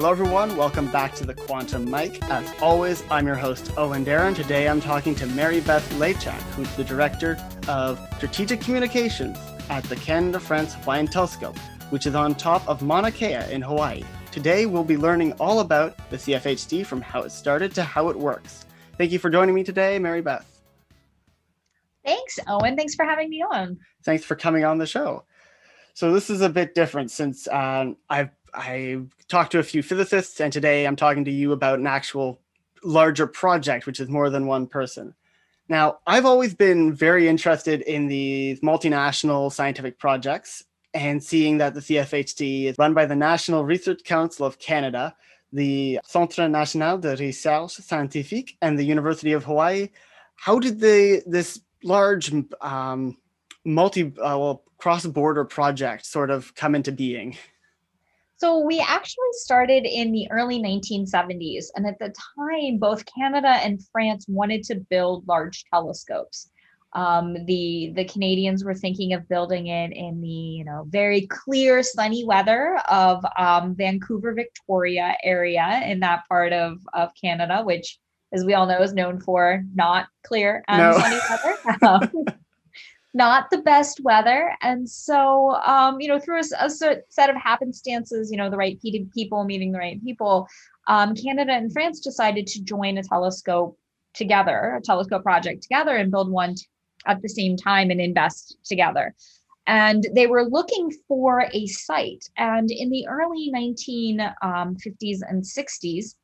Hello, everyone. Welcome back to the Quantum Mic. As always, I'm your host, Owen Darren. Today, I'm talking to Mary Beth Laychak, who's the Director of Strategic Communications at the Canada France Hawaiian Telescope, which is on top of Mauna Kea in Hawaii. Today, we'll be learning all about the CFHT from how it started to how it works. Thank you for joining me today, Mary Beth. Thanks, Owen. Thanks for having me on. Thanks for coming on the show. So this is a bit different since um, I've I talked to a few physicists, and today I'm talking to you about an actual larger project, which is more than one person. Now, I've always been very interested in these multinational scientific projects and seeing that the CFHT is run by the National Research Council of Canada, the Centre National de Recherche Scientifique, and the University of Hawaii. How did this large um, multi uh, well, cross-border project sort of come into being? So we actually started in the early 1970s. And at the time, both Canada and France wanted to build large telescopes. Um, the the Canadians were thinking of building it in the you know very clear sunny weather of um, Vancouver Victoria area in that part of of Canada, which as we all know is known for not clear and no. sunny weather. Not the best weather. And so, um, you know, through a, a, set of happenstances, you know, the right people meeting the right people, um, Canada and France decided to join a telescope together, a telescope project together, and build one t- at the same time and invest together. And they were looking for a site. And in the early 1950s um, and 60s,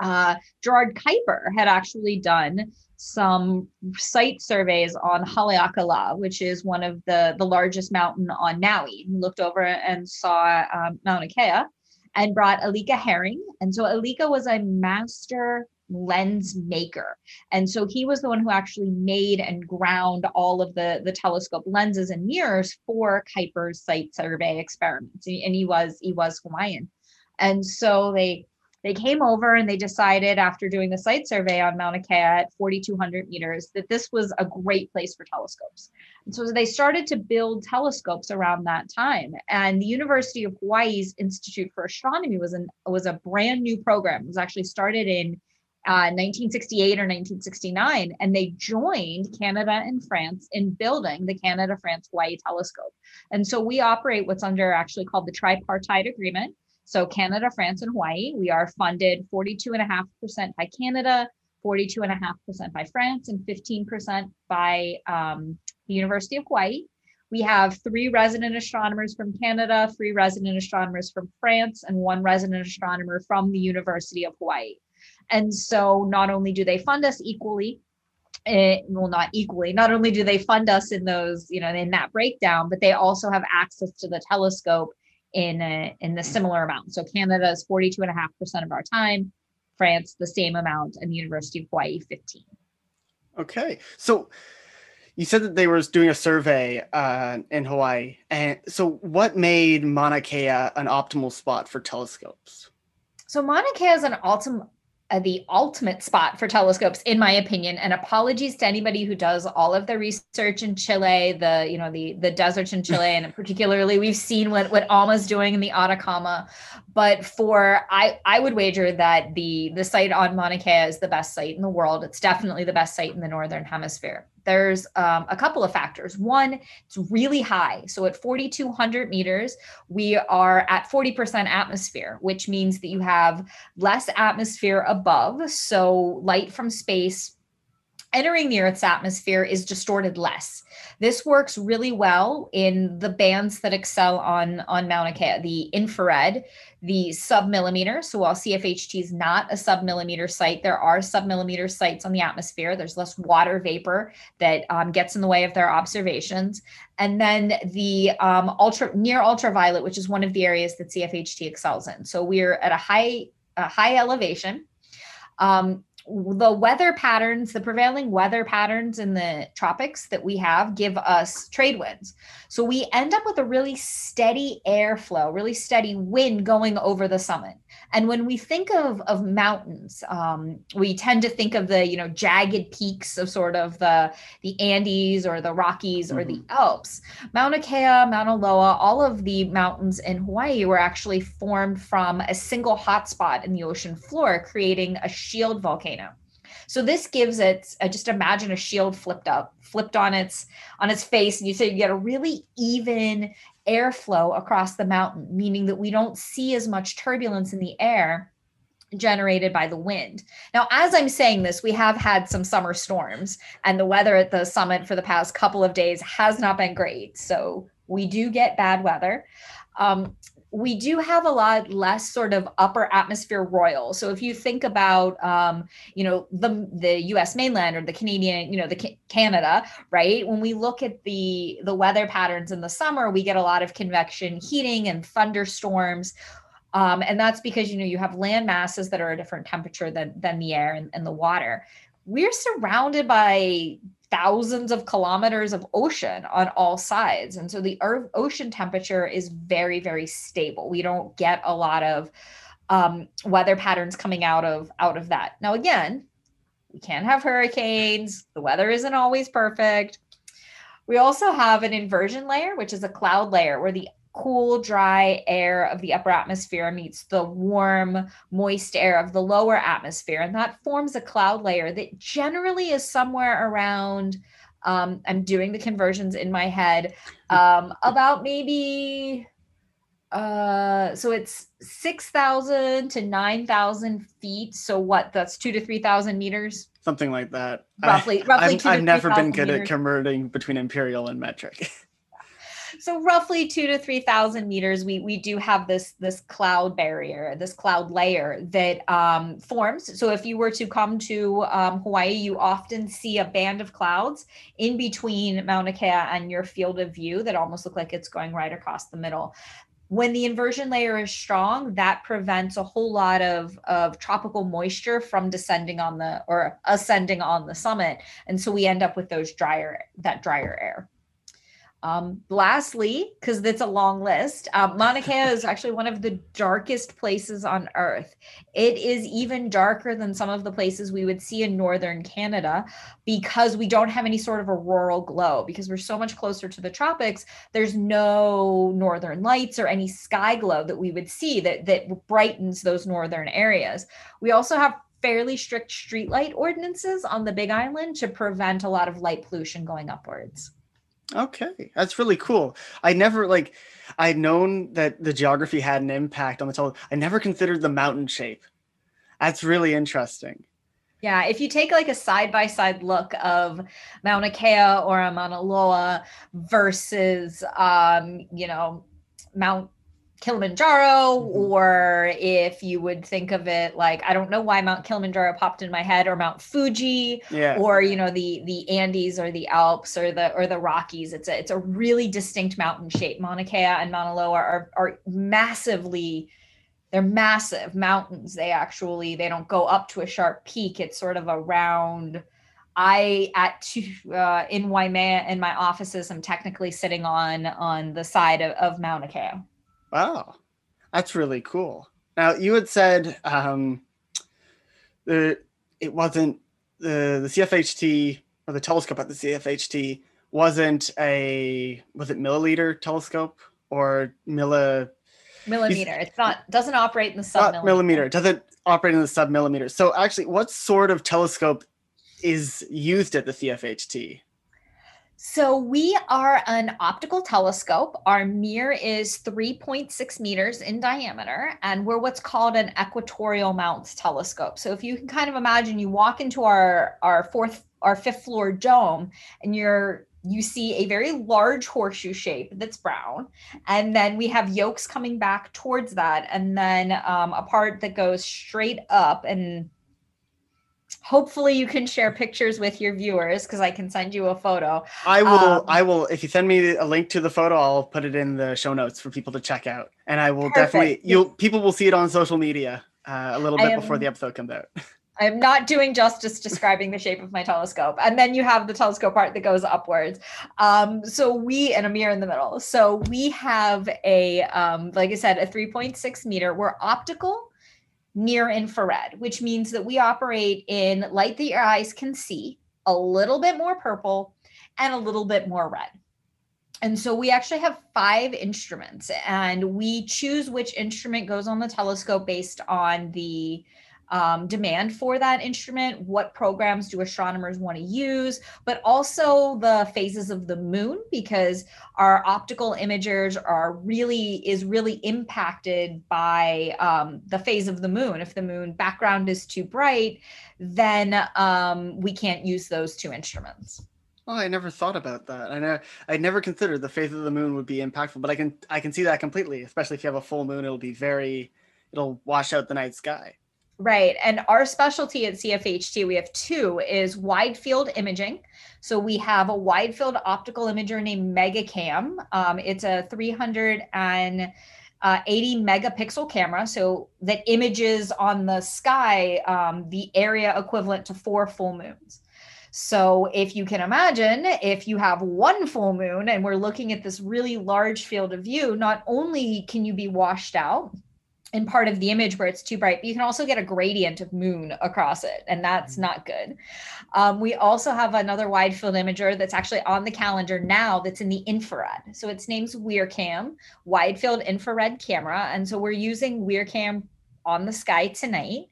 uh, Gerard Kuiper had actually done some site surveys on Haleakala, which is one of the, the largest mountain on Maui. He looked over and saw um, Mauna Kea and brought Alika Herring. And so Alika was a master lens maker. And so he was the one who actually made and ground all of the, the telescope lenses and mirrors for Kuiper's site survey experiments. And he was he was Hawaiian. And so they they came over and they decided after doing the site survey on Mauna Kea at 4,200 meters that this was a great place for telescopes. And so they started to build telescopes around that time. And the University of Hawaii's Institute for Astronomy was an was a brand new program. It was actually started in uh, 1968 or 1969, and they joined Canada and France in building the Canada France Hawaii telescope. And so we operate what's under actually called the tripartite agreement, so Canada, France, and Hawaii, we are funded 42.5% by Canada, 42.5% by France, and 15% by um, the University of Hawaii. We have three resident astronomers from Canada, three resident astronomers from France, and one resident astronomer from the University of Hawaii. And so not only do they fund us equally, uh, well, not equally, not only do they fund us in those, you know, in that breakdown, but they also have access to the telescope in a, in the similar amount. So Canada is 42.5% of our time, France the same amount, and the University of Hawaii 15. Okay. So you said that they were doing a survey uh, in Hawaii. And so what made Mauna Kea an optimal spot for telescopes? So Mauna Kea is an ultimate uh, the ultimate spot for telescopes in my opinion. And apologies to anybody who does all of the research in chile the you know the the deserts in chile and particularly we've seen what what alma's doing in the atacama. But for i i would wager that the the site on mauna kea is the best site in the world. It's definitely the best site in the northern hemisphere there's um, a couple of factors. One, it's really high. So at 4,200 meters, we are at 40% atmosphere, which means that you have less atmosphere above. So light from space entering the Earth's atmosphere is distorted less. This works really well in the bands that excel on, on Mauna Kea, the infrared, the submillimeter. So while CFHT is not a submillimeter site, there are submillimeter sites on the atmosphere. There's less water vapor that um, gets in the way of their observations. And then the um, ultra near ultraviolet, which is one of the areas that CFHT excels in. So we're at a high, a high elevation. Um, the weather patterns, the prevailing weather patterns in the tropics that we have give us trade winds. So we end up with a really steady airflow, really steady wind going over the summit. And when we think of, of mountains, um, we tend to think of the, you know, jagged peaks of sort of the, the Andes or the Rockies or mm-hmm. the Alps. Mauna Kea, Mauna Loa, all of the mountains in Hawaii were actually formed from a single hotspot in the ocean floor, creating a shield volcano. So this gives it just imagine a shield flipped up, flipped on its on its face, and you say you get a really even airflow across the mountain, meaning that we don't see as much turbulence in the air generated by the wind. Now, as I'm saying this, we have had some summer storms, and the weather at the summit for the past couple of days has not been great. So we do get bad weather. Um, we do have a lot less sort of upper atmosphere royal. So if you think about, um, you know, the the U.S. mainland or the Canadian, you know, the Canada, right? When we look at the the weather patterns in the summer, we get a lot of convection heating and thunderstorms. Um, and that's because you know you have land masses that are a different temperature than than the air and, and the water. We're surrounded by thousands of kilometers of ocean on all sides. And so the earth ocean temperature is very, very stable. We don't get a lot of um, weather patterns coming out of out of that. Now, again, we can't have hurricanes. The weather isn't always perfect. We also have an inversion layer, which is a cloud layer where the cool, dry air of the upper atmosphere meets the warm, moist air of the lower atmosphere. And that forms a cloud layer that generally is somewhere around, um, I'm doing the conversions in my head, um, about maybe, uh, so it's 6,000 to 9,000 feet. So what, that's two to 3,000 meters? Something like that. Roughly, I, roughly. I've, I've never been good meters. at converting between imperial and metric. so roughly two to three thousand meters, we we do have this this cloud barrier, this cloud layer that um, forms. So if you were to come to um, Hawaii, you often see a band of clouds in between Mauna Kea and your field of view that almost look like it's going right across the middle. When the inversion layer is strong that prevents a whole lot of, of tropical moisture from descending on the or ascending on the summit. And so we end up with those drier that drier air um, lastly, because it's a long list, um, Mauna Kea is actually one of the darkest places on Earth. It is even darker than some of the places we would see in northern Canada because we don't have any sort of auroral glow. Because we're so much closer to the tropics, there's no northern lights or any sky glow that we would see that that brightens those northern areas. We also have fairly strict streetlight ordinances on the Big Island to prevent a lot of light pollution going upwards. Okay, that's really cool. I never like I'd known that the geography had an impact on the total. I never considered the mountain shape. That's really interesting. Yeah, if you take like a side by side look of Mauna Kea or a Mauna Loa versus um, you know, Mount Kilimanjaro, mm-hmm. or if you would think of it like I don't know why Mount Kilimanjaro popped in my head, or Mount Fuji, yeah. or you know the the Andes or the Alps or the or the Rockies. It's a it's a really distinct mountain shape. Mauna Kea and Mauna Loa are are massively they're massive mountains. They actually they don't go up to a sharp peak. It's sort of a round. I at two, uh, in Waimea in my offices, I'm technically sitting on on the side of, of Mauna Kea. Wow, that's really cool. Now you had said um, the it wasn't the the CFHT or the telescope at the CFHT wasn't a was it milliliter telescope or milli millimeter. It's not doesn't operate in the sub millimeter. millimeter. It doesn't operate in the sub millimeter. So actually, what sort of telescope is used at the CFHT? So we are an optical telescope. Our mirror is 3.6 meters in diameter, and we're what's called an equatorial mount telescope. So if you can kind of imagine, you walk into our our fourth our fifth floor dome, and you're you see a very large horseshoe shape that's brown and then we have yolks coming back towards that and then um, a part that goes straight up and hopefully you can share pictures with your viewers because I can send you a photo. I will um, I will if you send me a link to the photo, I'll put it in the show notes for people to check out. And I will perfect. definitely you'll people will see it on social media uh, a little bit am, before the episode comes out. I'm not doing justice describing the shape of my telescope. And then you have the telescope part that goes upwards. Um, so we, and a mirror in the middle. So we have a, um, like I said, a 3.6 meter. We're optical near infrared, which means that we operate in light that your eyes can see, a little bit more purple, and a little bit more red. And so we actually have five instruments, and we choose which instrument goes on the telescope based on the um, demand for that instrument, what programs do astronomers want to use, but also the phases of the moon, because our optical imagers are really is really impacted by um, the phase of the moon. If the moon background is too bright, then um, we can't use those two instruments. Oh, I never thought about that. I know I never considered the phase of the moon would be impactful, but I can I can see that completely. Especially if you have a full moon, it'll be very it'll wash out the night sky. Right. And our specialty at CFHT, we have two, is wide field imaging. So we have a wide field optical imager named MegaCam. Um, it's a 380 uh, megapixel camera, so that images on the sky um, the area equivalent to four full moons. So if you can imagine, if you have one full moon and we're looking at this really large field of view, not only can you be washed out, in part of the image where it's too bright, but you can also get a gradient of moon across it, and that's mm-hmm. not good. Um, we also have another wide field imager that's actually on the calendar now that's in the infrared. So its name's WIRCam, wide field infrared camera. And so we're using WIRCam on the sky tonight.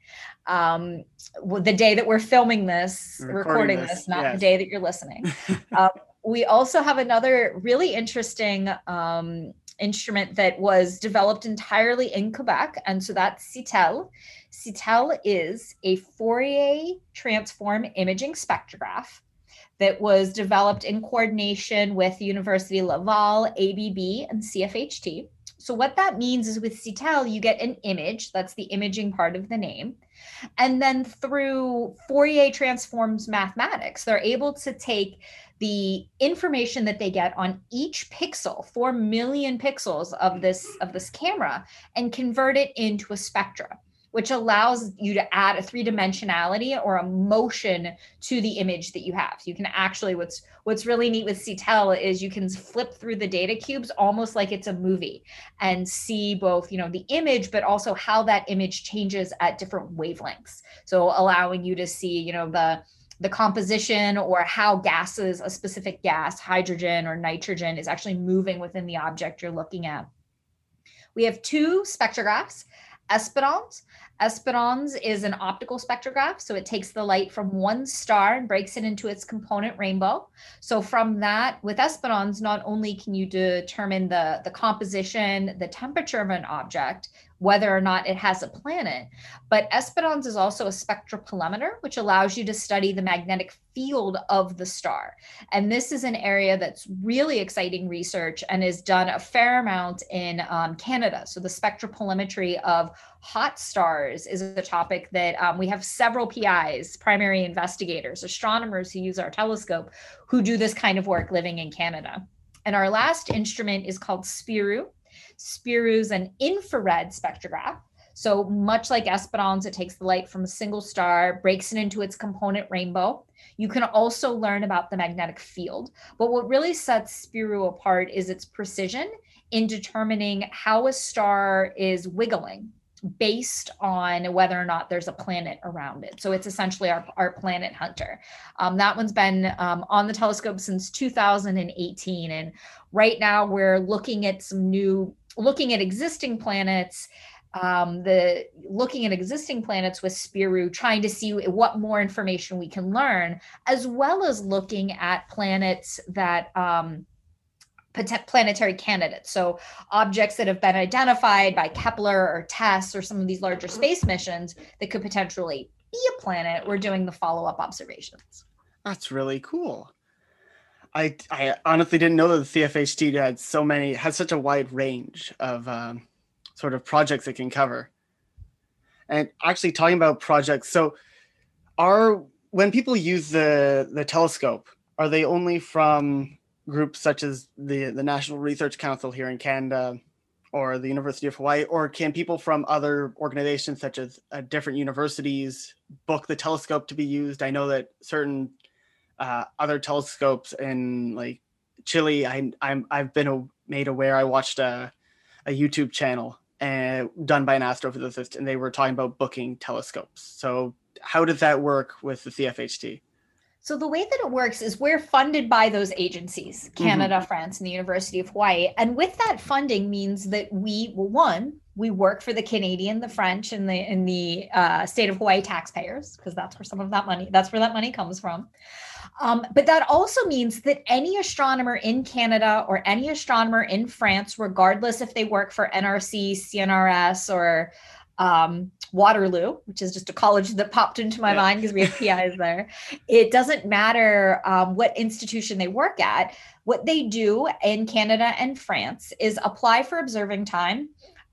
Um, the day that we're filming this, recording, recording this, this, not yes. the day that you're listening. um, we also have another really interesting um, instrument that was developed entirely in Quebec. And so that's SITELLE. SITELLE is a Fourier transform imaging spectrograph that was developed in coordination with University Laval, ABB, and CFHT. So what that means is with SITELLE, you get an image, that's the imaging part of the name. And then through Fourier transforms mathematics, they're able to take the information that they get on each pixel 4 million pixels of this of this camera and convert it into a spectra which allows you to add a three dimensionality or a motion to the image that you have. So you can actually what's what's really neat with SITELLE is you can flip through the data cubes almost like it's a movie and see both, you know, the image but also how that image changes at different wavelengths. So allowing you to see, you know, the the composition or how gases, a specific gas, hydrogen or nitrogen, is actually moving within the object you're looking at. We have two spectrographs, ESPaDOnS. ESPaDOnS is an optical spectrograph. So it takes the light from one star and breaks it into its component rainbow. So from that, with ESPaDOnS, not only can you determine the, the composition, the temperature of an object, whether or not it has a planet. But ESPaDOnS is also a spectropolarimeter, which allows you to study the magnetic field of the star. And this is an area that's really exciting research and is done a fair amount in um, Canada. So the spectropolarimetry of hot stars is a topic that um, we have several PIs, primary investigators, astronomers who use our telescope, who do this kind of work living in Canada. And our last instrument is called Spirou. Spirou's an infrared spectrograph. So much like ESPaDOnS, it takes the light from a single star, breaks it into its component rainbow. You can also learn about the magnetic field. But what really sets Spirou apart is its precision in determining how a star is wiggling based on whether or not there's a planet around it. So it's essentially our, our planet hunter. Um, that one's been um, on the telescope since 2018. And right now we're looking at some new looking at existing planets um, the looking at existing planets with Spirou, trying to see what more information we can learn, as well as looking at planets that um, planetary candidates. So objects that have been identified by Kepler or TESS or some of these larger space missions that could potentially be a planet. We're doing the follow-up observations. That's really cool. I I honestly didn't know that the CFHT had so many has such a wide range of um, sort of projects it can cover. And actually, talking about projects, so are when people use the the telescope, are they only from groups such as the the National Research Council here in Canada or the University of Hawaii, or can people from other organizations such as uh, different universities book the telescope to be used? I know that certain uh, other telescopes in like Chile. I, I'm I've been made aware. I watched a, a YouTube channel uh, done by an astrophysicist, and they were talking about booking telescopes. So, how does that work with the CFHT? So the way that it works is we're funded by those agencies, mm-hmm. Canada, mm-hmm. France, and the University of Hawaii. And with that funding means that we, well, one, we work for the Canadian, the French, and the in the uh, state of Hawaii taxpayers, because that's where some of that money, that's where that money comes from. Um, but that also means that any astronomer in Canada or any astronomer in France, regardless if they work for NRC, CNRS, or um, Waterloo, which is just a college that popped into my yeah. mind because we have PIs there. It doesn't matter um, what institution they work at. What they do in Canada and France is apply for observing time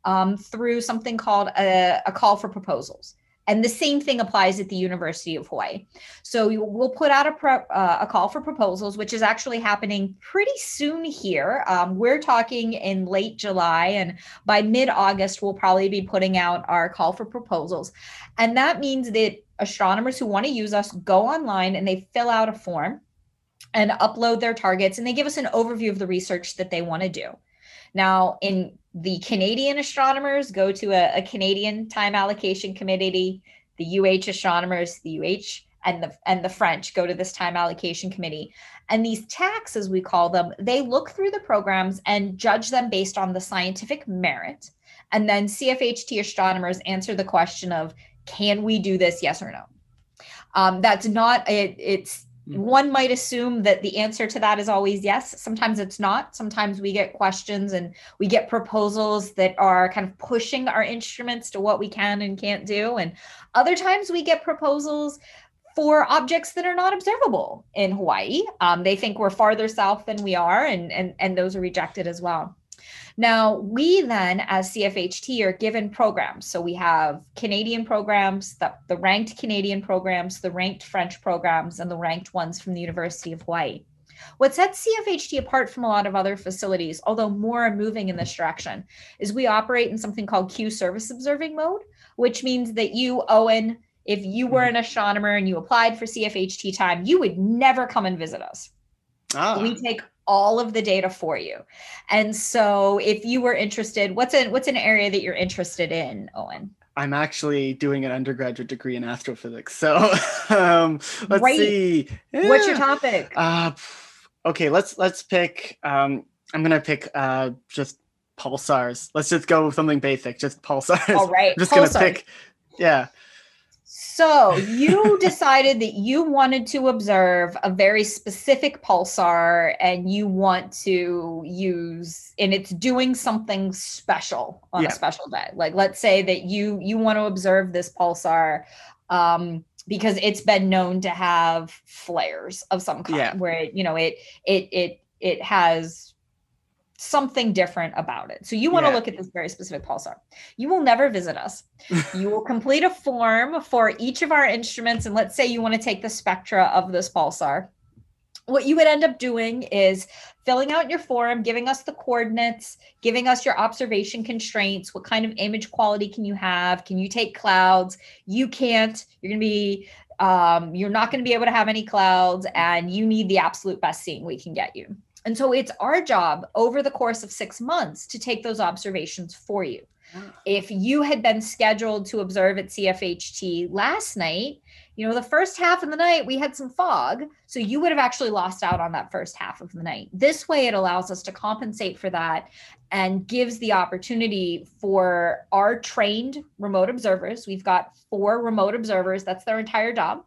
um, through something called a, a call for proposals. And the same thing applies at the University of Hawaii. So we'll put out a, pro, uh, a call for proposals, which is actually happening pretty soon here. Um, we're talking in late July, and by mid August, we'll probably be putting out our call for proposals. And that means that astronomers who want to use us go online and they fill out a form and upload their targets, and they give us an overview of the research that they want to do. Now, in the Canadian astronomers go to a, a Canadian time allocation committee. The UH astronomers, the UH and the and the French go to this time allocation committee. And these TACs, as we call them, they look through the programs and judge them based on the scientific merit. And then CFHT astronomers answer the question of, can we do this? Yes or no. Um, that's not it, it's. One might assume that the answer to that is always yes. Sometimes it's not. Sometimes we get questions and we get proposals that are kind of pushing our instruments to what we can and can't do. And other times we get proposals for objects that are not observable in Hawaii. Um, they think we're farther south than we are, and, and, and those are rejected as well. Now, we then, as CFHT, are given programs. So we have Canadian programs, the, the ranked Canadian programs, the ranked French programs, and the ranked ones from the University of Hawaii. What sets CFHT apart from a lot of other facilities, although more are moving in this direction, is we operate in something called queue service observing mode, which means that you, Owen, if you were mm-hmm. an astronomer and you applied for CFHT time, you would never come and visit us. Ah. We take all of the data for you. And so if you were interested, what's an what's an area that you're interested in, Owen? I'm actually doing an undergraduate degree in astrophysics. So um, let's Great. see. Yeah. What's your topic? Uh, okay, let's let's pick. Um, I'm gonna pick uh, just pulsars. Let's just go with something basic, just pulsars. All right, I'm just pulsars. gonna pick. Yeah. So you decided that you wanted to observe a very specific pulsar and you want to use and it's doing something special on yeah. a special day. Like let's say that you you want to observe this pulsar um because it's been known to have flares of some kind yeah. where it, you know it it it it has something different about it. So you want yeah. to look at this very specific pulsar. You will never visit us. you will complete a form for each of our instruments. And let's say you want to take the spectra of this pulsar. What you would end up doing is filling out your form, giving us the coordinates, giving us your observation constraints. What kind of image quality can you have? Can you take clouds? You can't. You're going to be um, you're not going to be able to have any clouds and you need the absolute best seeing we can get you. And so it's our job over the course of six months to take those observations for you. If you had been scheduled to observe at CFHT last night, you know, the first half of the night we had some fog. So you would have actually lost out on that first half of the night. This way, it allows us to compensate for that and gives the opportunity for our trained remote observers. We've got four remote observers, that's their entire job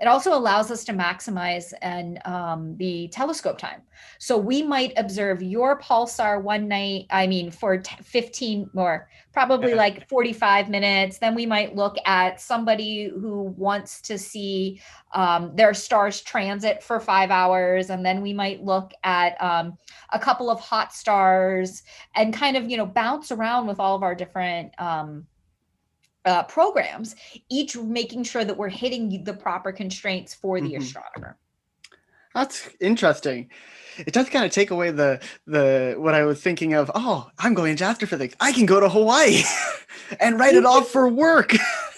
it also allows us to maximize and um, the telescope time. So we might observe your pulsar one night, I mean, for t- 15 more, probably like 45 minutes. Then we might look at somebody who wants to see um, their stars transit for five hours. And then we might look at um, a couple of hot stars and kind of, you know, bounce around with all of our different um, uh, programs, each making sure that we're hitting the proper constraints for the mm-hmm. astronomer. That's interesting. It does kind of take away the the what I was thinking of. Oh, I'm going into astrophysics. I can go to Hawaii and write it off for work.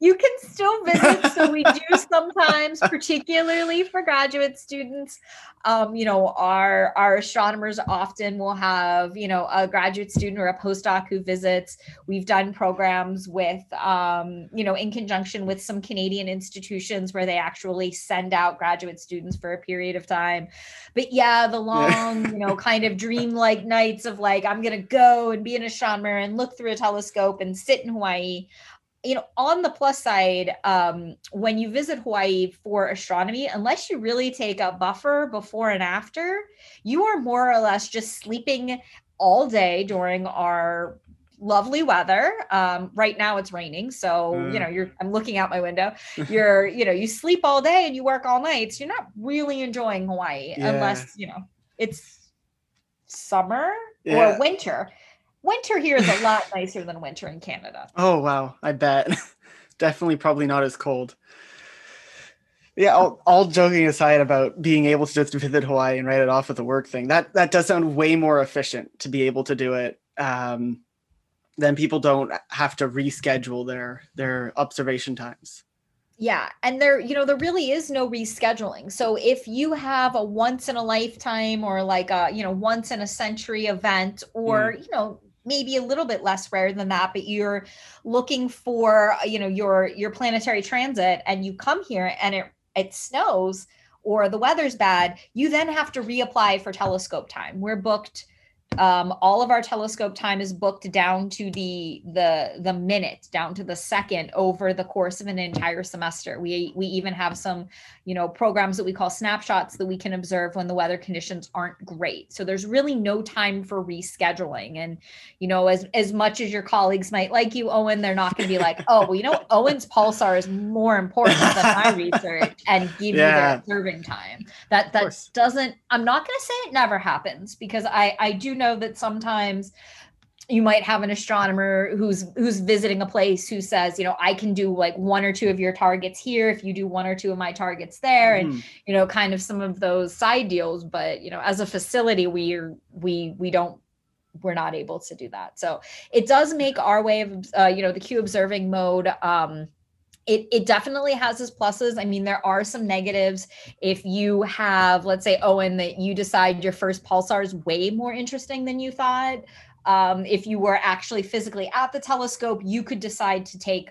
you can still visit. So we do sometimes, particularly for graduate students. Um, you know, our our astronomers often will have you know a graduate student or a postdoc who visits. We've done programs with um, you know in conjunction with some Canadian institutions where they actually send out graduate students for a period of time. But yeah, the long you know kind of dreamlike nights of like I'm gonna go and be an astronomer and look through a telescope and sit in Hawaii you know, on the plus side, um, when you visit Hawaii for astronomy, unless you really take a buffer before and after, you are more or less just sleeping all day during our lovely weather. Um, right now it's raining, so mm. you know, you're I'm looking out my window. You're, you know, you sleep all day and you work all night. So you're not really enjoying Hawaii yeah. unless, you know, it's summer yeah. or winter winter here is a lot nicer than winter in Canada. Oh wow, I bet. Definitely probably not as cold. Yeah, all, all, joking aside about being able to just visit Hawaii and write it off with a work thing, that that does sound way more efficient to be able to do it. Um, then people don't have to reschedule their their observation times. Yeah, and there, you know, there really is no rescheduling. So if you have a once in a lifetime or like a, you know, once in a century event or, mm. you know, maybe a little bit less rare than that but you're looking for uh, you know your your planetary transit and you come here and it it snows or the weather's bad you then have to reapply for telescope time. We're booked um, all of our telescope time is booked down to the the the minute down to the second over the course of an entire semester. We we even have some you know programs that we call snapshots that we can observe when the weather conditions aren't great. So there's really no time for rescheduling. And you know as as much as your colleagues might like you owen they're not going to be like oh well you know owen's pulsar is more important than my research and give yeah. you their observing time. That that doesn't i'm not going to say it never happens because i i do know that sometimes you might have an astronomer who's who's visiting a place who says you know i can do like one or two of your targets here if you do one or two of my targets there mm. and mm-hmm. you know kind of some of those side deals but you know as a facility we are we we don't we're not able to do that so it does make our way of uh, you know the queue observing mode um it, it definitely has its pluses. I mean, there are some negatives. If you have, let's say, Owen, that you decide your first pulsar is way more interesting than you thought. Um, if you were actually physically at the telescope, you could decide to take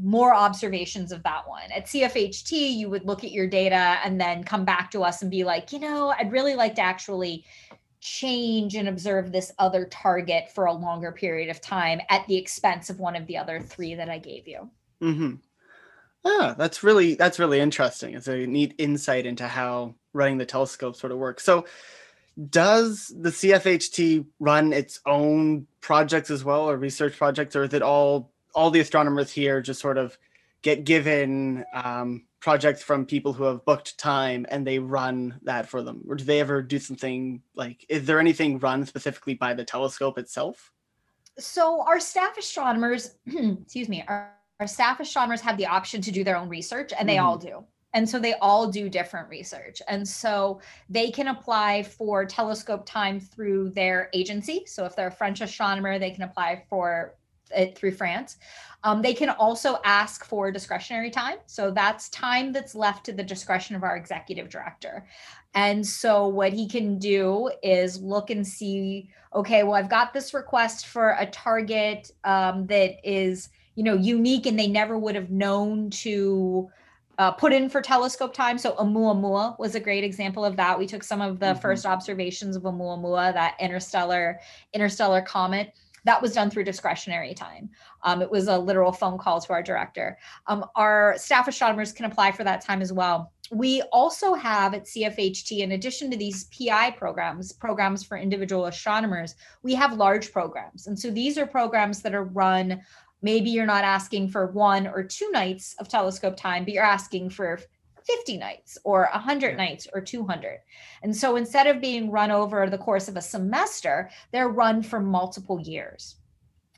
more observations of that one. At CFHT, you would look at your data and then come back to us and be like, you know, I'd really like to actually change and observe this other target for a longer period of time at the expense of one of the other three that I gave you. Mm-hmm. Ah, that's really that's really interesting. It's a neat insight into how running the telescope sort of works. So, does the CFHT run its own projects as well, or research projects, or is it all all the astronomers here just sort of get given um, projects from people who have booked time and they run that for them, or do they ever do something like? Is there anything run specifically by the telescope itself? So our staff astronomers, excuse me, are our staff astronomers have the option to do their own research and they mm-hmm. all do. And so they all do different research. And so they can apply for telescope time through their agency. So if they're a french astronomer they can apply for it through france. Um, they can also ask for discretionary time. So that's time that's left to the discretion of our executive director. And so what he can do is look and see okay well i've got this request for a target um, that is you know unique and they never would have known to uh, put in for telescope time. So Oumuamua was a great example of that. We took some of the mm-hmm. first observations of Oumuamua, that interstellar interstellar comet. That was done through discretionary time. Um, it was a literal phone call to our director. Um, our staff astronomers can apply for that time as well. We also have at CFHT, in addition to these PI programs, programs for individual astronomers, we have large programs. And so these are programs that are run maybe you're not asking for one or two nights of telescope time, but you're asking for 50 nights or 100 nights or 200. And so instead of being run over the course of a semester, they're run for multiple years.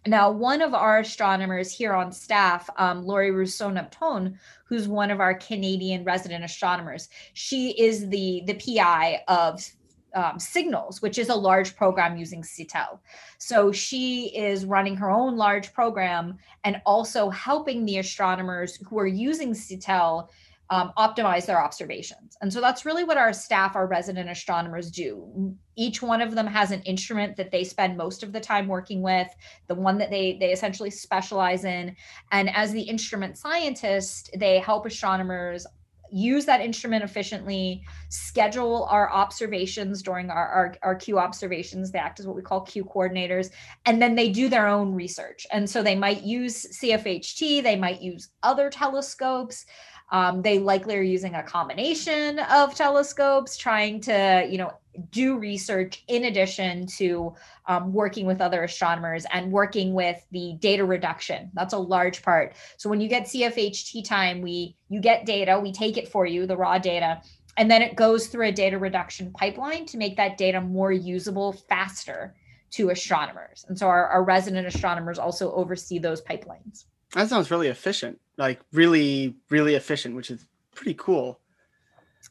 Now, one of our astronomers here on staff, um, Laurie Rousseau Nepton, who's one of our Canadian resident astronomers, she is the the PI of um, signals, which is a large program using SITELLE. So she is running her own large program and also helping the astronomers who are using SITELLE um, optimize their observations. And so that's really what our staff, our resident astronomers do. Each one of them has an instrument that they spend most of the time working with, the one that they they essentially specialize in. And as the instrument scientist, they help astronomers use that instrument efficiently, schedule our observations during our, our, our queue observations. They act as what we call queue coordinators, and then they do their own research. And so they might use CFHT, they might use other telescopes. Um, they likely are using a combination of telescopes, trying to, you know, do research in addition to um, working with other astronomers and working with the data reduction. That's a large part. So when you get CFHT time, we you get data, we take it for you, the raw data, and then it goes through a data reduction pipeline to make that data more usable faster to astronomers. And so our, our resident astronomers also oversee those pipelines. That sounds really efficient, like really, really efficient, which is pretty cool.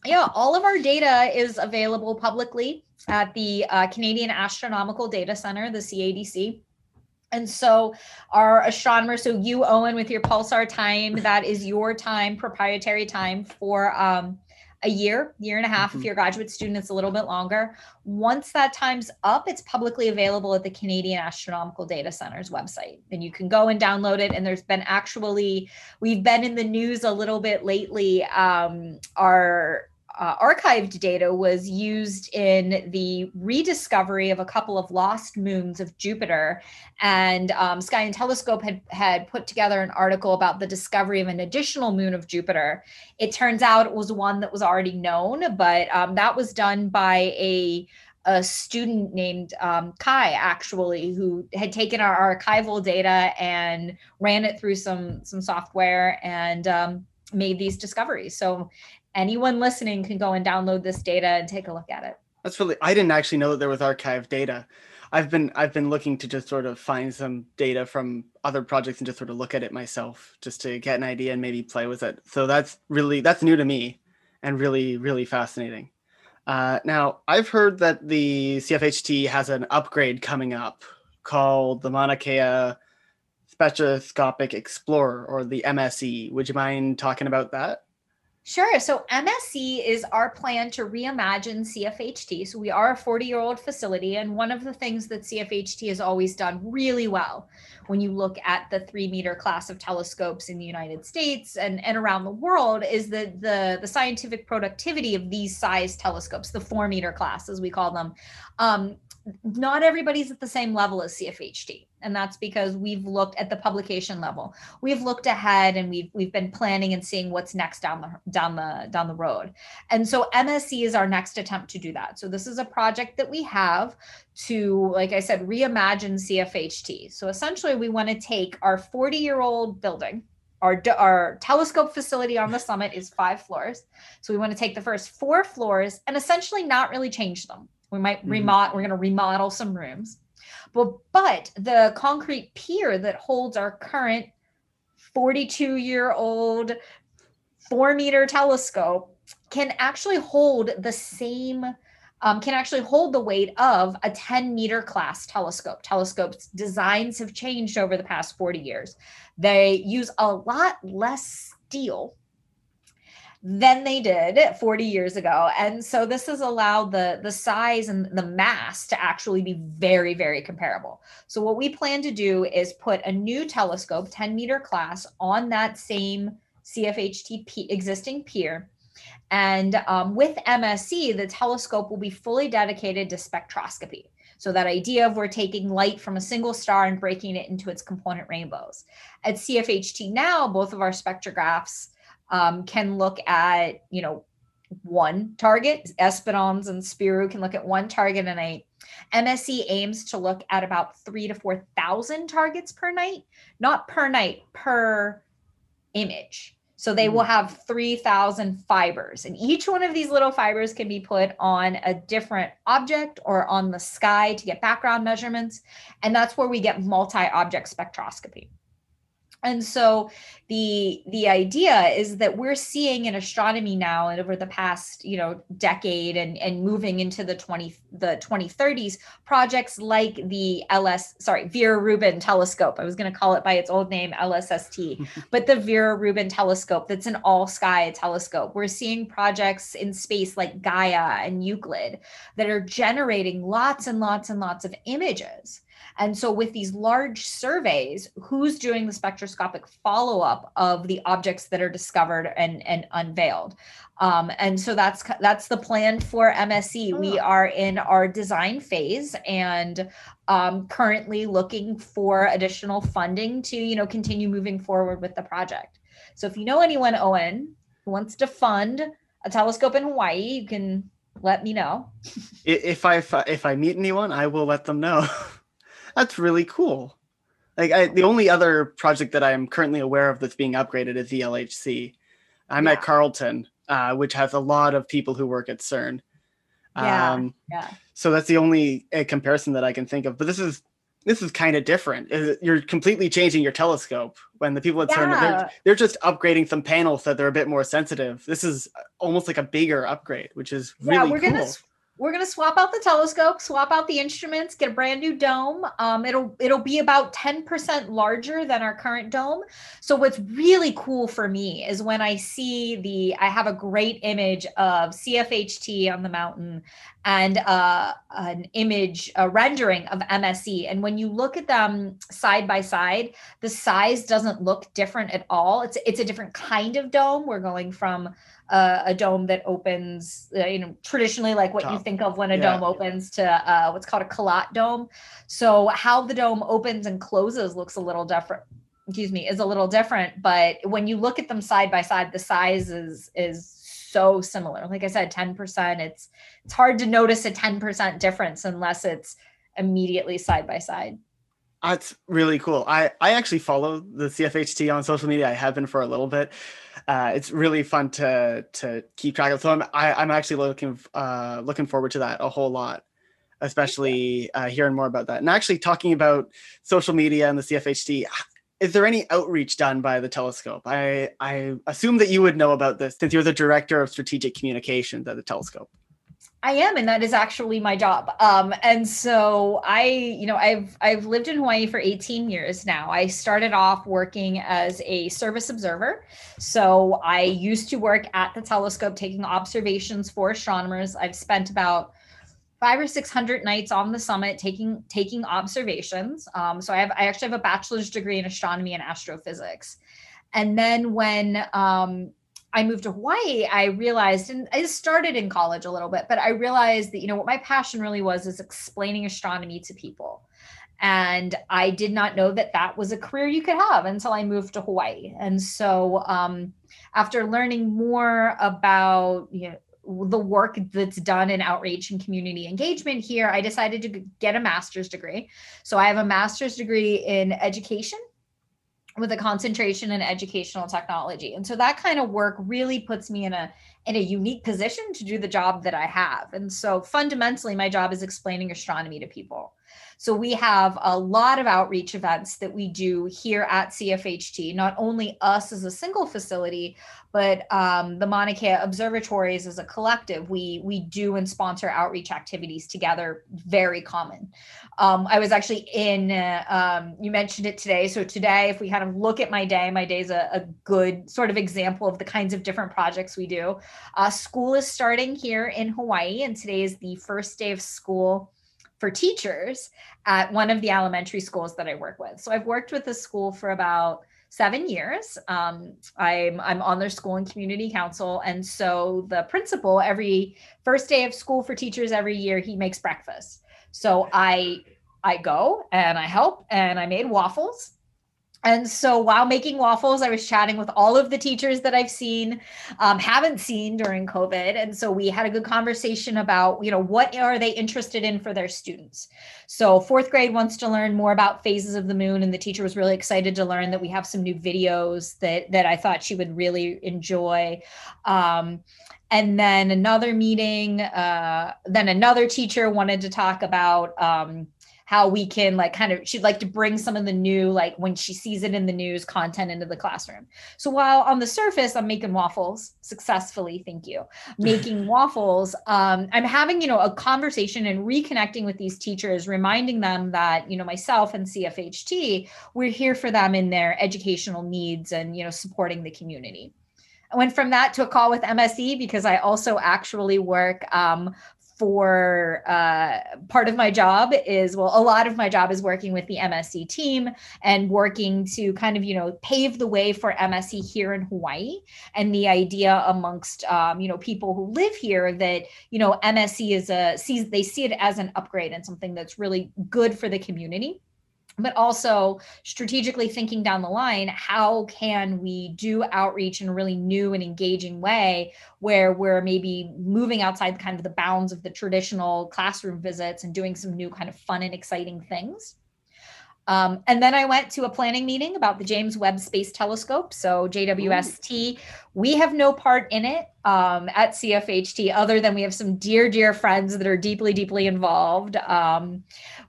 Yeah, all of our data is available publicly at the uh, Canadian Astronomical Data Center, the CADC. And so, our astronomers, so you, Owen, with your Pulsar time, that is your time, proprietary time for um, a year, year and a half. Mm-hmm. If you're a graduate student, it's a little bit longer. Once that time's up, it's publicly available at the Canadian Astronomical Data Center's website. And you can go and download it. And there's been actually, we've been in the news a little bit lately. Um, our uh, archived data was used in the rediscovery of a couple of lost moons of Jupiter. And um, Sky and Telescope had, had put together an article about the discovery of an additional moon of Jupiter. It turns out it was one that was already known, but um, that was done by a a student named um, Kai, actually, who had taken our archival data and ran it through some some software and um, made these discoveries. So anyone listening can go and download this data and take a look at it. That's really I didn't actually know that there was archived data. I've been I've been looking to just sort of find some data from other projects and just sort of look at it myself just to get an idea and maybe play with it. So that's really that's new to me and really really fascinating. Uh, now I've heard that the CFHT has an upgrade coming up called the Mauna Kea Spectroscopic Explorer or the MSE. Would you mind talking about that? Sure. So MSE is our plan to reimagine CFHT. So we are a 40 year old facility. And one of the things that CFHT has always done really well when you look at the three meter class of telescopes in the United States and, and around the world is that the, the scientific productivity of these size telescopes, the four meter class, as we call them, um, not everybody's at the same level as CFHT and that's because we've looked at the publication level we've looked ahead and we've we've been planning and seeing what's next down the down the down the road and so MSE is our next attempt to do that so this is a project that we have to like i said reimagine cfht so essentially we want to take our 40 year old building our, our telescope facility on the summit is five floors. So we want to take the first four floors and essentially not really change them. We might mm-hmm. remodel, we're going to remodel some rooms. But, but the concrete pier that holds our current 42 year old four meter telescope can actually hold the same um, can actually hold the weight of a 10 meter class telescope. Telescopes designs have changed over the past 40 years. They use a lot less steel than they did 40 years ago. And so this has allowed the the size and the mass to actually be very very comparable. So what we plan to do is put a new telescope 10 meter class on that same cfht existing pier. And um, with MSE, the telescope will be fully dedicated to spectroscopy. So that idea of we're taking light from a single star and breaking it into its component rainbows. At CFHT now, both of our spectrographs um, can look at, you know, one target. ESPaDOnS and Spirou can look at one target a night. MSE aims to look at about three to 4,000 targets per night, not per night, per image. So they will mm. have 3,000 fibers, and each one of these little fibers can be put on a different object or on the sky to get background measurements. And that's where we get multi object spectroscopy. And so the the idea is that we're seeing in astronomy now and over the past you know decade and and moving into the 20 the 2030s projects like the ls sorry vera rubin telescope. I was going to call it by its old name lsst but the vera rubin telescope that's an all sky telescope. We're seeing projects in space like gaia and euclid that are generating lots and lots and lots of images and so, with these large surveys, who's doing the spectroscopic follow up of the objects that are discovered and, and unveiled? Um, and so that's that's the plan for MSE. Oh. We are in our design phase and um, currently looking for additional funding to you know continue moving forward with the project. So if you know anyone, Owen, who wants to fund a telescope in Hawaii, you can let me know. if I if I meet anyone, I will let them know. That's really cool. Like I, the only other project that I'm currently aware of that's being upgraded is the LHC. I'm yeah. at Carleton, uh, which has a lot of people who work at CERN. Yeah, um, yeah. So that's the only uh, comparison that I can think of. But this is this is kind of different. You're completely changing your telescope when the people at yeah. CERN they're, they're just upgrading some panels that they're a bit more sensitive. This is almost like a bigger upgrade, which is really yeah, we're cool. Gonna, we're going to swap out the telescope, swap out the instruments, get a brand new dome. Um, it'll it'll be about 10% larger than our current dome. So what's really cool for me is when I see the I have a great image of CFHT on the mountain and uh, an image a rendering of MSE and when you look at them side by side, the size doesn't look different at all. It's it's a different kind of dome. We're going from uh, a dome that opens, uh, you know, traditionally like what Top. you think of when a yeah. dome opens to uh, what's called a Calotte dome. So how the dome opens and closes looks a little different. Excuse me, is a little different, but when you look at them side by side, the size is is so similar. Like I said, ten percent. It's it's hard to notice a ten percent difference unless it's immediately side by side. That's really cool. I I actually follow the CFHT on social media. I have been for a little bit. Uh, it's really fun to to keep track of. So I'm I, am i am actually looking uh, looking forward to that a whole lot, especially uh, hearing more about that. And actually talking about social media and the CFHT. Is there any outreach done by the telescope? I I assume that you would know about this since you're the director of strategic communications at the telescope. I am, and that is actually my job. Um, and so I, you know, I've I've lived in Hawaii for 18 years now. I started off working as a service observer. So I used to work at the telescope taking observations for astronomers. I've spent about five or six hundred nights on the summit taking taking observations. Um, so I have I actually have a bachelor's degree in astronomy and astrophysics. And then when um, I moved to Hawaii, I realized, and I started in college a little bit, but I realized that, you know, what my passion really was is explaining astronomy to people. And I did not know that that was a career you could have until I moved to Hawaii. And so, um, after learning more about, you know, the work that's done in outreach and community engagement here, I decided to get a master's degree. So I have a master's degree in education with a concentration in educational technology. And so that kind of work really puts me in a in a unique position to do the job that I have. And so fundamentally my job is explaining astronomy to people. So we have a lot of outreach events that we do here at CFHT, not only us as a single facility, but um, the Mauna Kea observatories as a collective. We we do and sponsor outreach activities together. Very common. Um, I was actually in. Uh, um, you mentioned it today. So today, if we kind of look at my day, my day is a, a good sort of example of the kinds of different projects we do. Uh, school is starting here in Hawaii, and today is the first day of school for teachers at one of the elementary schools that I work with. So I've worked with the school for about seven years. Um, I'm I'm on their school and community council, and so the principal every first day of school for teachers every year he makes breakfast. So I I go and I help, and I made waffles and so while making waffles, I was chatting with all of the teachers that I've seen, um, haven't seen during COVID. And so we had a good conversation about, you know, what are they interested in for their students? So fourth grade wants to learn more about phases of the moon. And the teacher was really excited to learn that we have some new videos that, that I thought she would really enjoy. Um, and then another meeting, uh, then another teacher wanted to talk about, um, how we can like kind of she'd like to bring some of the new like when she sees it in the news content into the classroom. So while on the surface i'm making waffles successfully thank you making waffles um, i'm having you know a conversation and reconnecting with these teachers reminding them that you know myself and cfht we're here for them in their educational needs and you know supporting the community. I went from that to a call with MSE because I also actually work um, for uh, part of my job is well a lot of my job is working with the mse team and working to kind of you know pave the way for mse here in hawaii and the idea amongst um, you know people who live here that you know mse is a sees they see it as an upgrade and something that's really good for the community but also strategically thinking down the line how can we do outreach in a really new and engaging way where we're maybe moving outside kind of the bounds of the traditional classroom visits and doing some new kind of fun and exciting things um, and then I went to a planning meeting about the James Webb Space Telescope. So, JWST, we have no part in it um, at CFHT other than we have some dear, dear friends that are deeply, deeply involved. Um,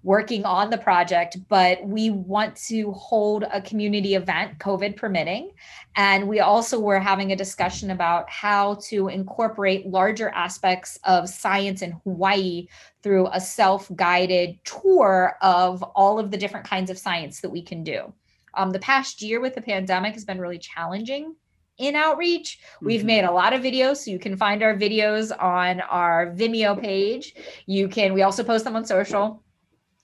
working on the project, but we want to hold a community event, COVID permitting. And we also were having a discussion about how to incorporate larger aspects of science in Hawaii through a self guided tour of all of the different kinds of science that we can do. Um, the past year with the pandemic has been really challenging in outreach. We've mm-hmm. made a lot of videos, so you can find our videos on our Vimeo page. You can, we also post them on social.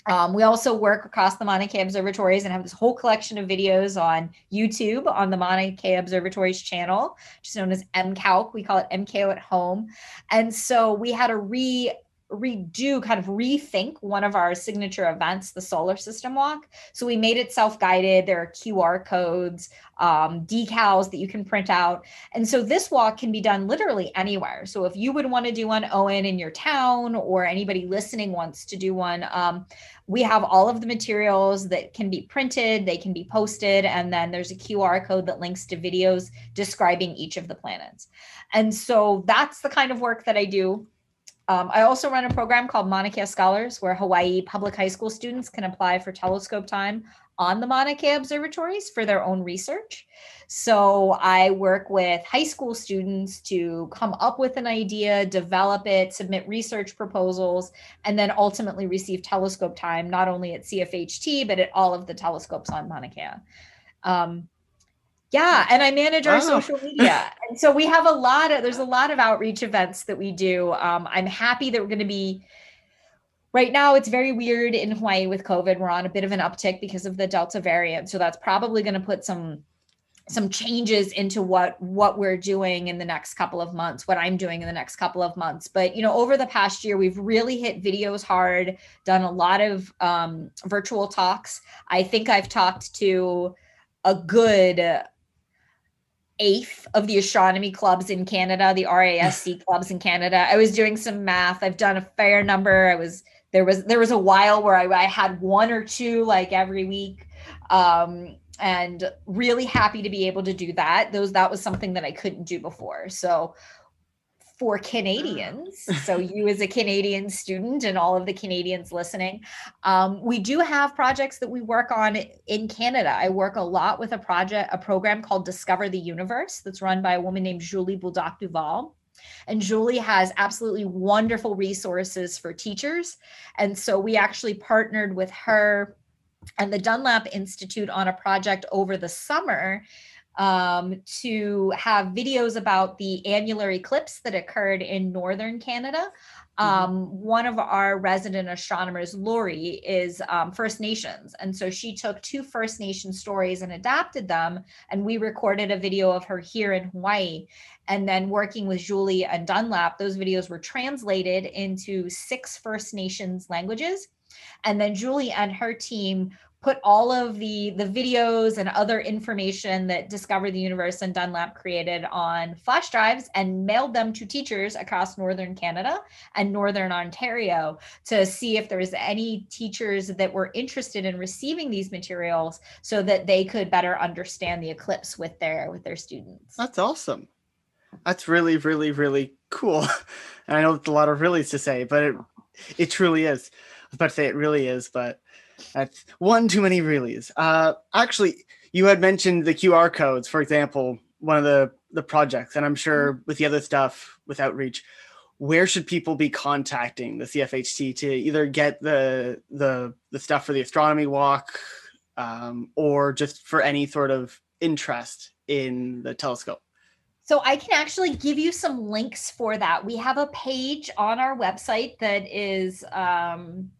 Um, we also work across the Mauna Kea Observatories and have this whole collection of videos on YouTube on the Mauna Kea Observatories channel, which is known as MCALC. We call it MKO at home. And so we had a re redo kind of rethink one of our signature events the solar system walk. So we made it self-guided. There are qr codes um, decals that you can print out. And so this walk can be done literally anywhere. So if you would want to do one owen in your town or anybody listening wants to do one um, we have all of the materials that can be printed they can be posted and then there's a qr code that links to videos describing each of the planets. And so that's the kind of work that i do um, I also run a program called Mauna Scholars, where Hawaii public high school students can apply for telescope time on the Mauna Kea observatories for their own research. So I work with high school students to come up with an idea, develop it, submit research proposals, and then ultimately receive telescope time, not only at CFHT, but at all of the telescopes on Mauna Kea. Um, yeah, and I manage our oh. social media. and so we have a lot of there's a lot of outreach events that we do. Um, I'm happy that we're going to be right now it's very weird in Hawaii with COVID. We're on a bit of an uptick because of the Delta variant. So that's probably going to put some some changes into what what we're doing in the next couple of months what i'm doing in the next couple of months but you know over the past year we've really hit videos hard done a lot of um, virtual talks i think i've talked to a good eighth of the astronomy clubs in Canada, the RASC clubs in Canada. I was doing some math. I've done a fair number. I was there was there was a while where I, I had one or two like every week. Um, and really happy to be able to do that. Those that was something that I couldn't do before. So for Canadians. so, you as a Canadian student and all of the Canadians listening, um, we do have projects that we work on in Canada. I work a lot with a project, a program called Discover the Universe that's run by a woman named Julie Bolduc-Duval. And Julie has absolutely wonderful resources for teachers. And so we actually partnered with her and the Dunlap Institute on a project over the summer um, to have videos about the annular eclipse that occurred in northern Canada. Mm-hmm. Um, one of our resident astronomers, Lori, is um, First Nations. And so she took two First Nation stories and adapted them. And we recorded a video of her here in Hawaii. And then working with Julie and Dunlap, those videos were translated into six First Nations languages. And then Julie and her team put all of the the videos and other information that discover the universe and dunlap created on flash drives and mailed them to teachers across northern canada and northern ontario to see if there was any teachers that were interested in receiving these materials so that they could better understand the eclipse with their with their students. That's awesome. That's really really really cool. And i know it's a lot of reallys to say but it, it truly is. I was about to say it really is, but that's one too many reallys. Uh, actually, you had mentioned the QR codes, for example, one of the the projects, and I'm sure mm-hmm. with the other stuff with outreach, where should people be contacting the CFHT to either get the the the stuff for the astronomy walk, um, or just for any sort of interest in the telescope? So I can actually give you some links for that. We have a page on our website that is um,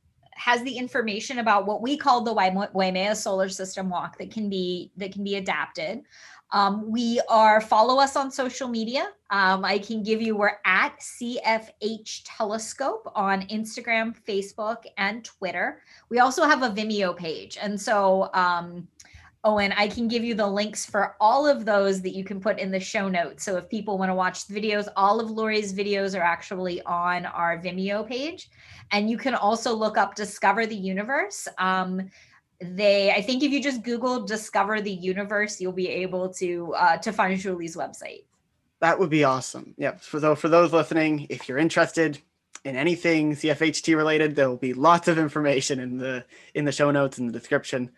has the information about what we call the Waimea Solar System Walk that can be that can be adapted. Um, we are follow us on social media. Um, I can give you we're at CFH Telescope on Instagram, Facebook, and Twitter. We also have a Vimeo page, and so um, Owen, I can give you the links for all of those that you can put in the show notes. So if people want to watch the videos, all of Lori's videos are actually on our Vimeo page. And you can also look up Discover the Universe. Um, they, I think if you just Google Discover the Universe, you'll be able to uh, to find Julie's website. That would be awesome. Yeah. For those, for those listening, if you're interested in anything CFHT related, there will be lots of information in the in the show notes in the description.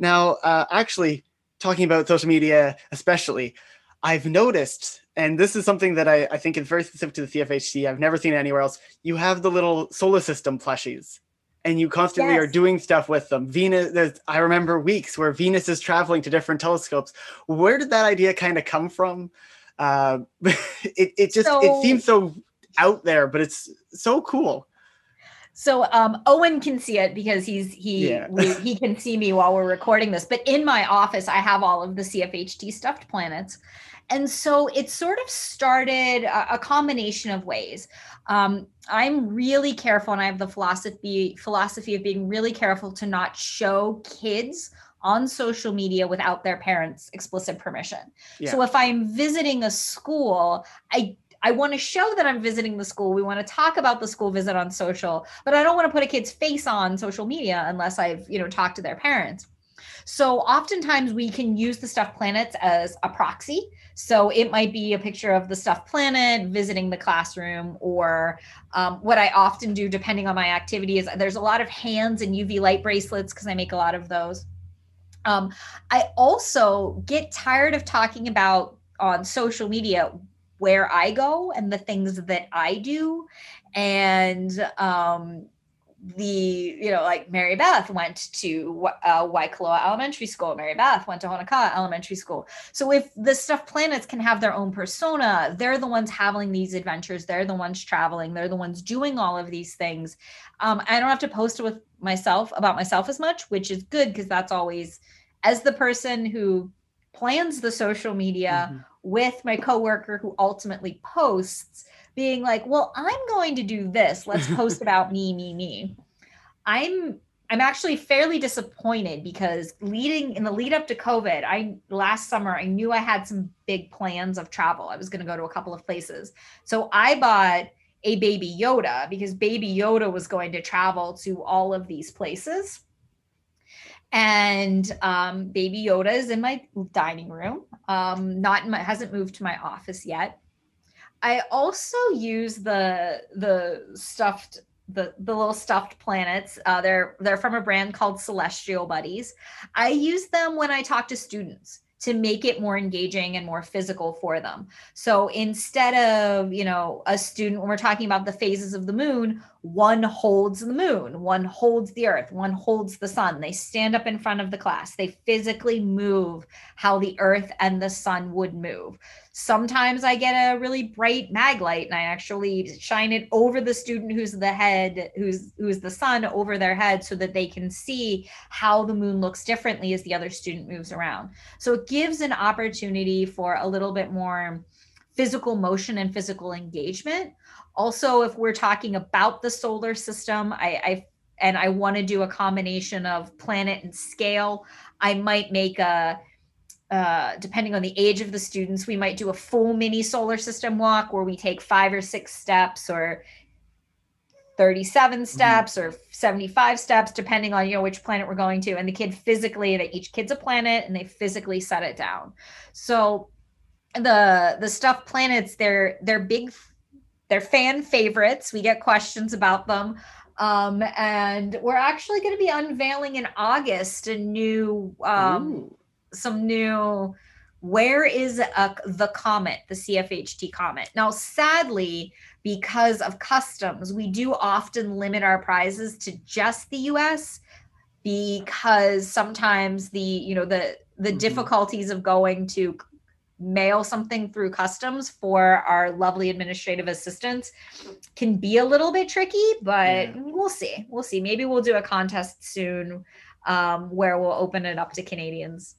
Now, uh, actually, talking about social media, especially, I've noticed, and this is something that I, I think is very specific to the CFHT. I've never seen it anywhere else. You have the little solar system plushies, and you constantly yes. are doing stuff with them. Venus, I remember weeks where Venus is traveling to different telescopes. Where did that idea kind of come from? Uh, it, it just so, it seems so out there, but it's so cool. So um, Owen can see it because he's he yeah. we, he can see me while we're recording this. But in my office, I have all of the CFHT stuffed planets, and so it sort of started a, a combination of ways. Um, I'm really careful, and I have the philosophy philosophy of being really careful to not show kids on social media without their parents' explicit permission. Yeah. So if I'm visiting a school, I I want to show that I'm visiting the school. We want to talk about the school visit on social, but I don't want to put a kid's face on social media unless I've, you know, talked to their parents. So oftentimes we can use the stuffed planets as a proxy. So it might be a picture of the stuffed planet visiting the classroom, or um, what I often do, depending on my activity, is there's a lot of hands and UV light bracelets because I make a lot of those. Um, I also get tired of talking about on social media where I go and the things that I do. And um, the, you know, like Mary Beth went to uh, Waikoloa Elementary School, Mary Beth went to Honokaa Elementary School. So if the stuffed planets can have their own persona, they're the ones having these adventures, they're the ones traveling, they're the ones doing all of these things. Um, I don't have to post with myself about myself as much, which is good because that's always, as the person who plans the social media, mm-hmm with my coworker who ultimately posts being like, "Well, I'm going to do this. Let's post about me, me, me." I'm I'm actually fairly disappointed because leading in the lead up to COVID, I last summer I knew I had some big plans of travel. I was going to go to a couple of places. So I bought a baby Yoda because baby Yoda was going to travel to all of these places and um, baby yoda is in my dining room. Um, not in my hasn't moved to my office yet. I also use the the stuffed the the little stuffed planets. Uh, they're they're from a brand called celestial buddies. I use them when i talk to students to make it more engaging and more physical for them. So instead of, you know, a student, when we're talking about the phases of the moon, one holds the moon, one holds the earth, one holds the sun. They stand up in front of the class. They physically move how the earth and the sun would move. Sometimes I get a really bright mag light and I actually shine it over the student who's the head, who's who's the sun over their head so that they can see how the moon looks differently as the other student moves around. So it gives an opportunity for a little bit more physical motion and physical engagement. Also, if we're talking about the solar system, I, I and I want to do a combination of planet and scale, I might make a uh, depending on the age of the students, we might do a full mini solar system walk where we take five or six steps or 37 mm-hmm. steps mm-hmm. or 75 steps, depending on, you know, which planet we're going to. And the kid physically, that each kid's a planet and they physically set it down. So the, the stuffed planets, they're, they're big, they're fan favorites. We get questions about them. Um, and we're actually going to be unveiling in August a new, um, some new. Where is a, the comet, the CFHT comet? Now, sadly, because of customs, we do often limit our prizes to just the US because sometimes the, you know, the the mm-hmm. difficulties of going to mail something through customs for our lovely administrative assistants can be a little bit tricky, but yeah. we'll see. We'll see. Maybe we'll do a contest soon um, where we'll open it up to Canadians.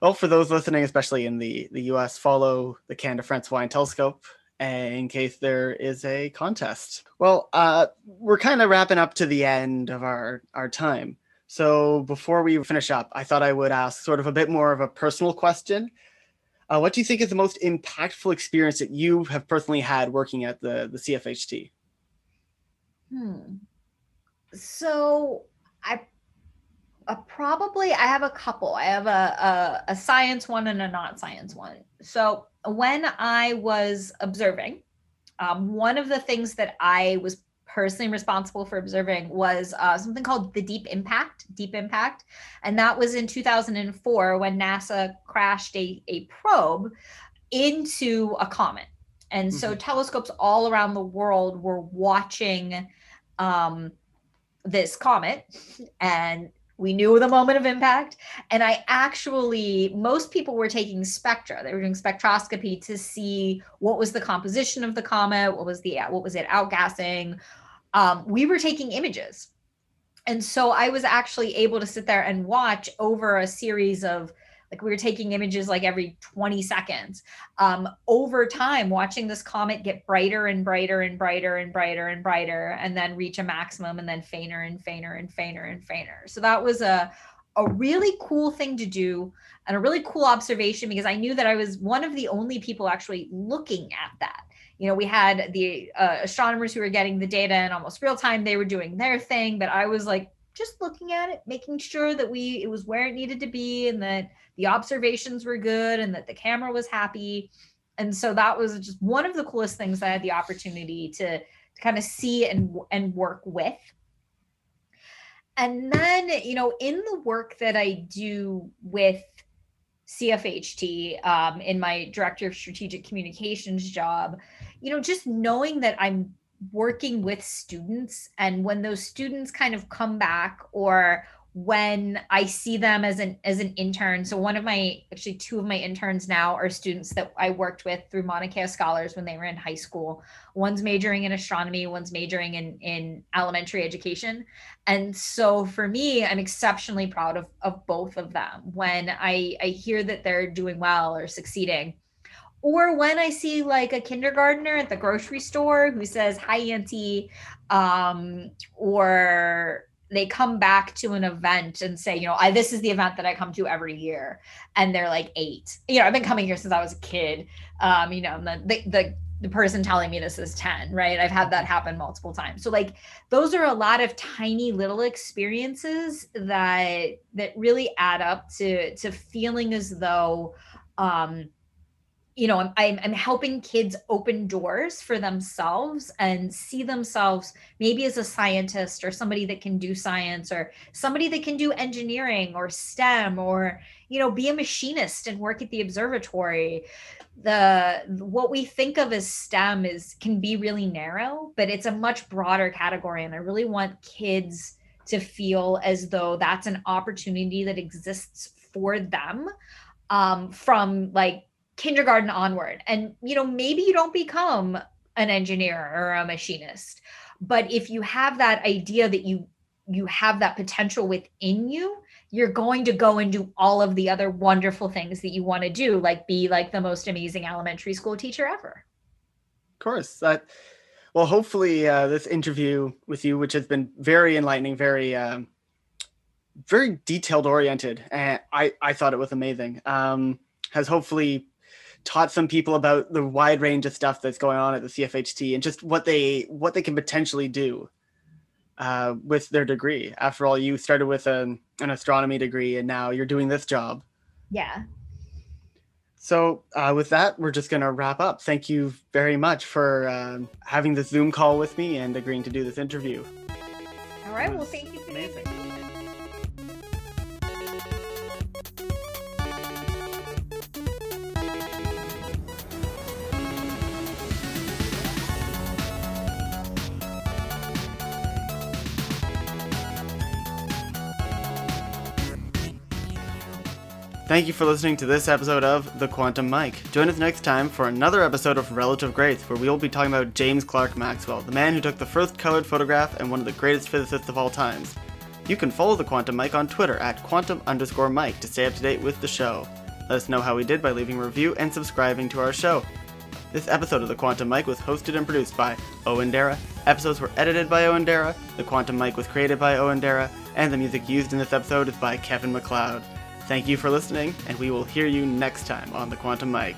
Well, for those listening, especially in the, the US, follow the Canada France Hawaii Telescope in case there is a contest. Well, uh, we're kind of wrapping up to the end of our, our time. So before we finish up, I thought I would ask sort of a bit more of a personal question. Uh, what do you think is the most impactful experience that you have personally had working at the, the CFHT? Hmm. So I uh, probably I have a couple. I have a, a, a science one and a not science one. So when I was observing, um, one of the things that I was personally responsible for observing was uh, something called the Deep Impact, Deep Impact, and that was in 2004 when NASA crashed a, a probe into a comet. And mm-hmm. so telescopes all around the world were watching um, this comet and we knew the moment of impact and i actually most people were taking spectra they were doing spectroscopy to see what was the composition of the comet what was the what was it outgassing um, we were taking images. And so i was actually able to sit there and watch over a series of like we were taking images like every 20 seconds um, over time watching this comet get brighter and brighter and brighter and brighter and brighter and then reach a maximum and then fainter and fainter and fainter and fainter. So that was a a really cool thing to do and a really cool observation because i knew that i was one of the only people actually looking at that you know we had the uh, astronomers who were getting the data in almost real time they were doing their thing but i was like just looking at it making sure that we it was where it needed to be and that the observations were good and that the camera was happy. And so that was just one of the coolest things I had the opportunity to, to kind of see and and work with. And then, you know, in the work that I do with CFHT um, in my director of strategic communications job, you know, just knowing that I'm working with students and when those students kind of come back or when I see them as an as an intern. So one of my actually two of my interns now are students that I worked with through Mauna Kea Scholars when they were in high school. One's majoring in astronomy, one's majoring in in elementary education. And so for me, I'm exceptionally proud of of both of them when I I hear that they're doing well or succeeding. Or when I see like a kindergartner at the grocery store who says, Hi, Auntie, um, or they come back to an event and say, you know, I this is the event that I come to every year, and they're like eight. You know, I've been coming here since I was a kid. Um, you know, the the, the the person telling me this is 10 right i've had that happen multiple times so like those are a lot of tiny little experiences that that really add up to to feeling as though um you know I'm, I'm, helping kids open doors for themselves and see themselves maybe as a scientist or somebody that can do science or somebody that can do engineering or stem or you know be a machinist and work at the observatory. The what we think of as stem is can be really narrow but it's a much broader category and i really want kids to feel as though that's an opportunity that exists for them um, from like kindergarten onward. And, you know, maybe you don't become an engineer or a machinist, but if you have that idea that you you have that potential within you, you're going to go and do all of the other wonderful things that you want to do, like be like the most amazing elementary school teacher ever. Of course. That well, hopefully uh, this interview with you, which has been very enlightening, very um, very detailed oriented, and I I thought it was amazing. Um, has hopefully taught some people about the wide range of stuff that's going on at the CFHT and just what they what they can potentially do uh, with their degree. After all, you started with an, an astronomy degree and now you're doing this job. Yeah. So uh, with that, we're just going to wrap up. Thank you very much for um, having this Zoom call with me and agreeing to do this interview. All right. Well, thank you. Amazing. Thank you for listening to this episode of The Quantum Mic. Join us next time for another episode of Relative Greats, where we will be talking about James Clerk Maxwell, the man who took the first colored photograph and one of the greatest physicists of all times. You can follow The Quantum Mic on Twitter at quantum underscore mic to stay up to date with the show. Let us know how we did by leaving a review and subscribing to our show. This episode of The Quantum Mic was hosted and produced by Owen Dara. Episodes were edited by Owen Dara. The Quantum Mic was created by Owen Dara. And the music used in this episode is by Kevin MacLeod. Thank you for listening, and we will hear you next time on The Quantum Mic.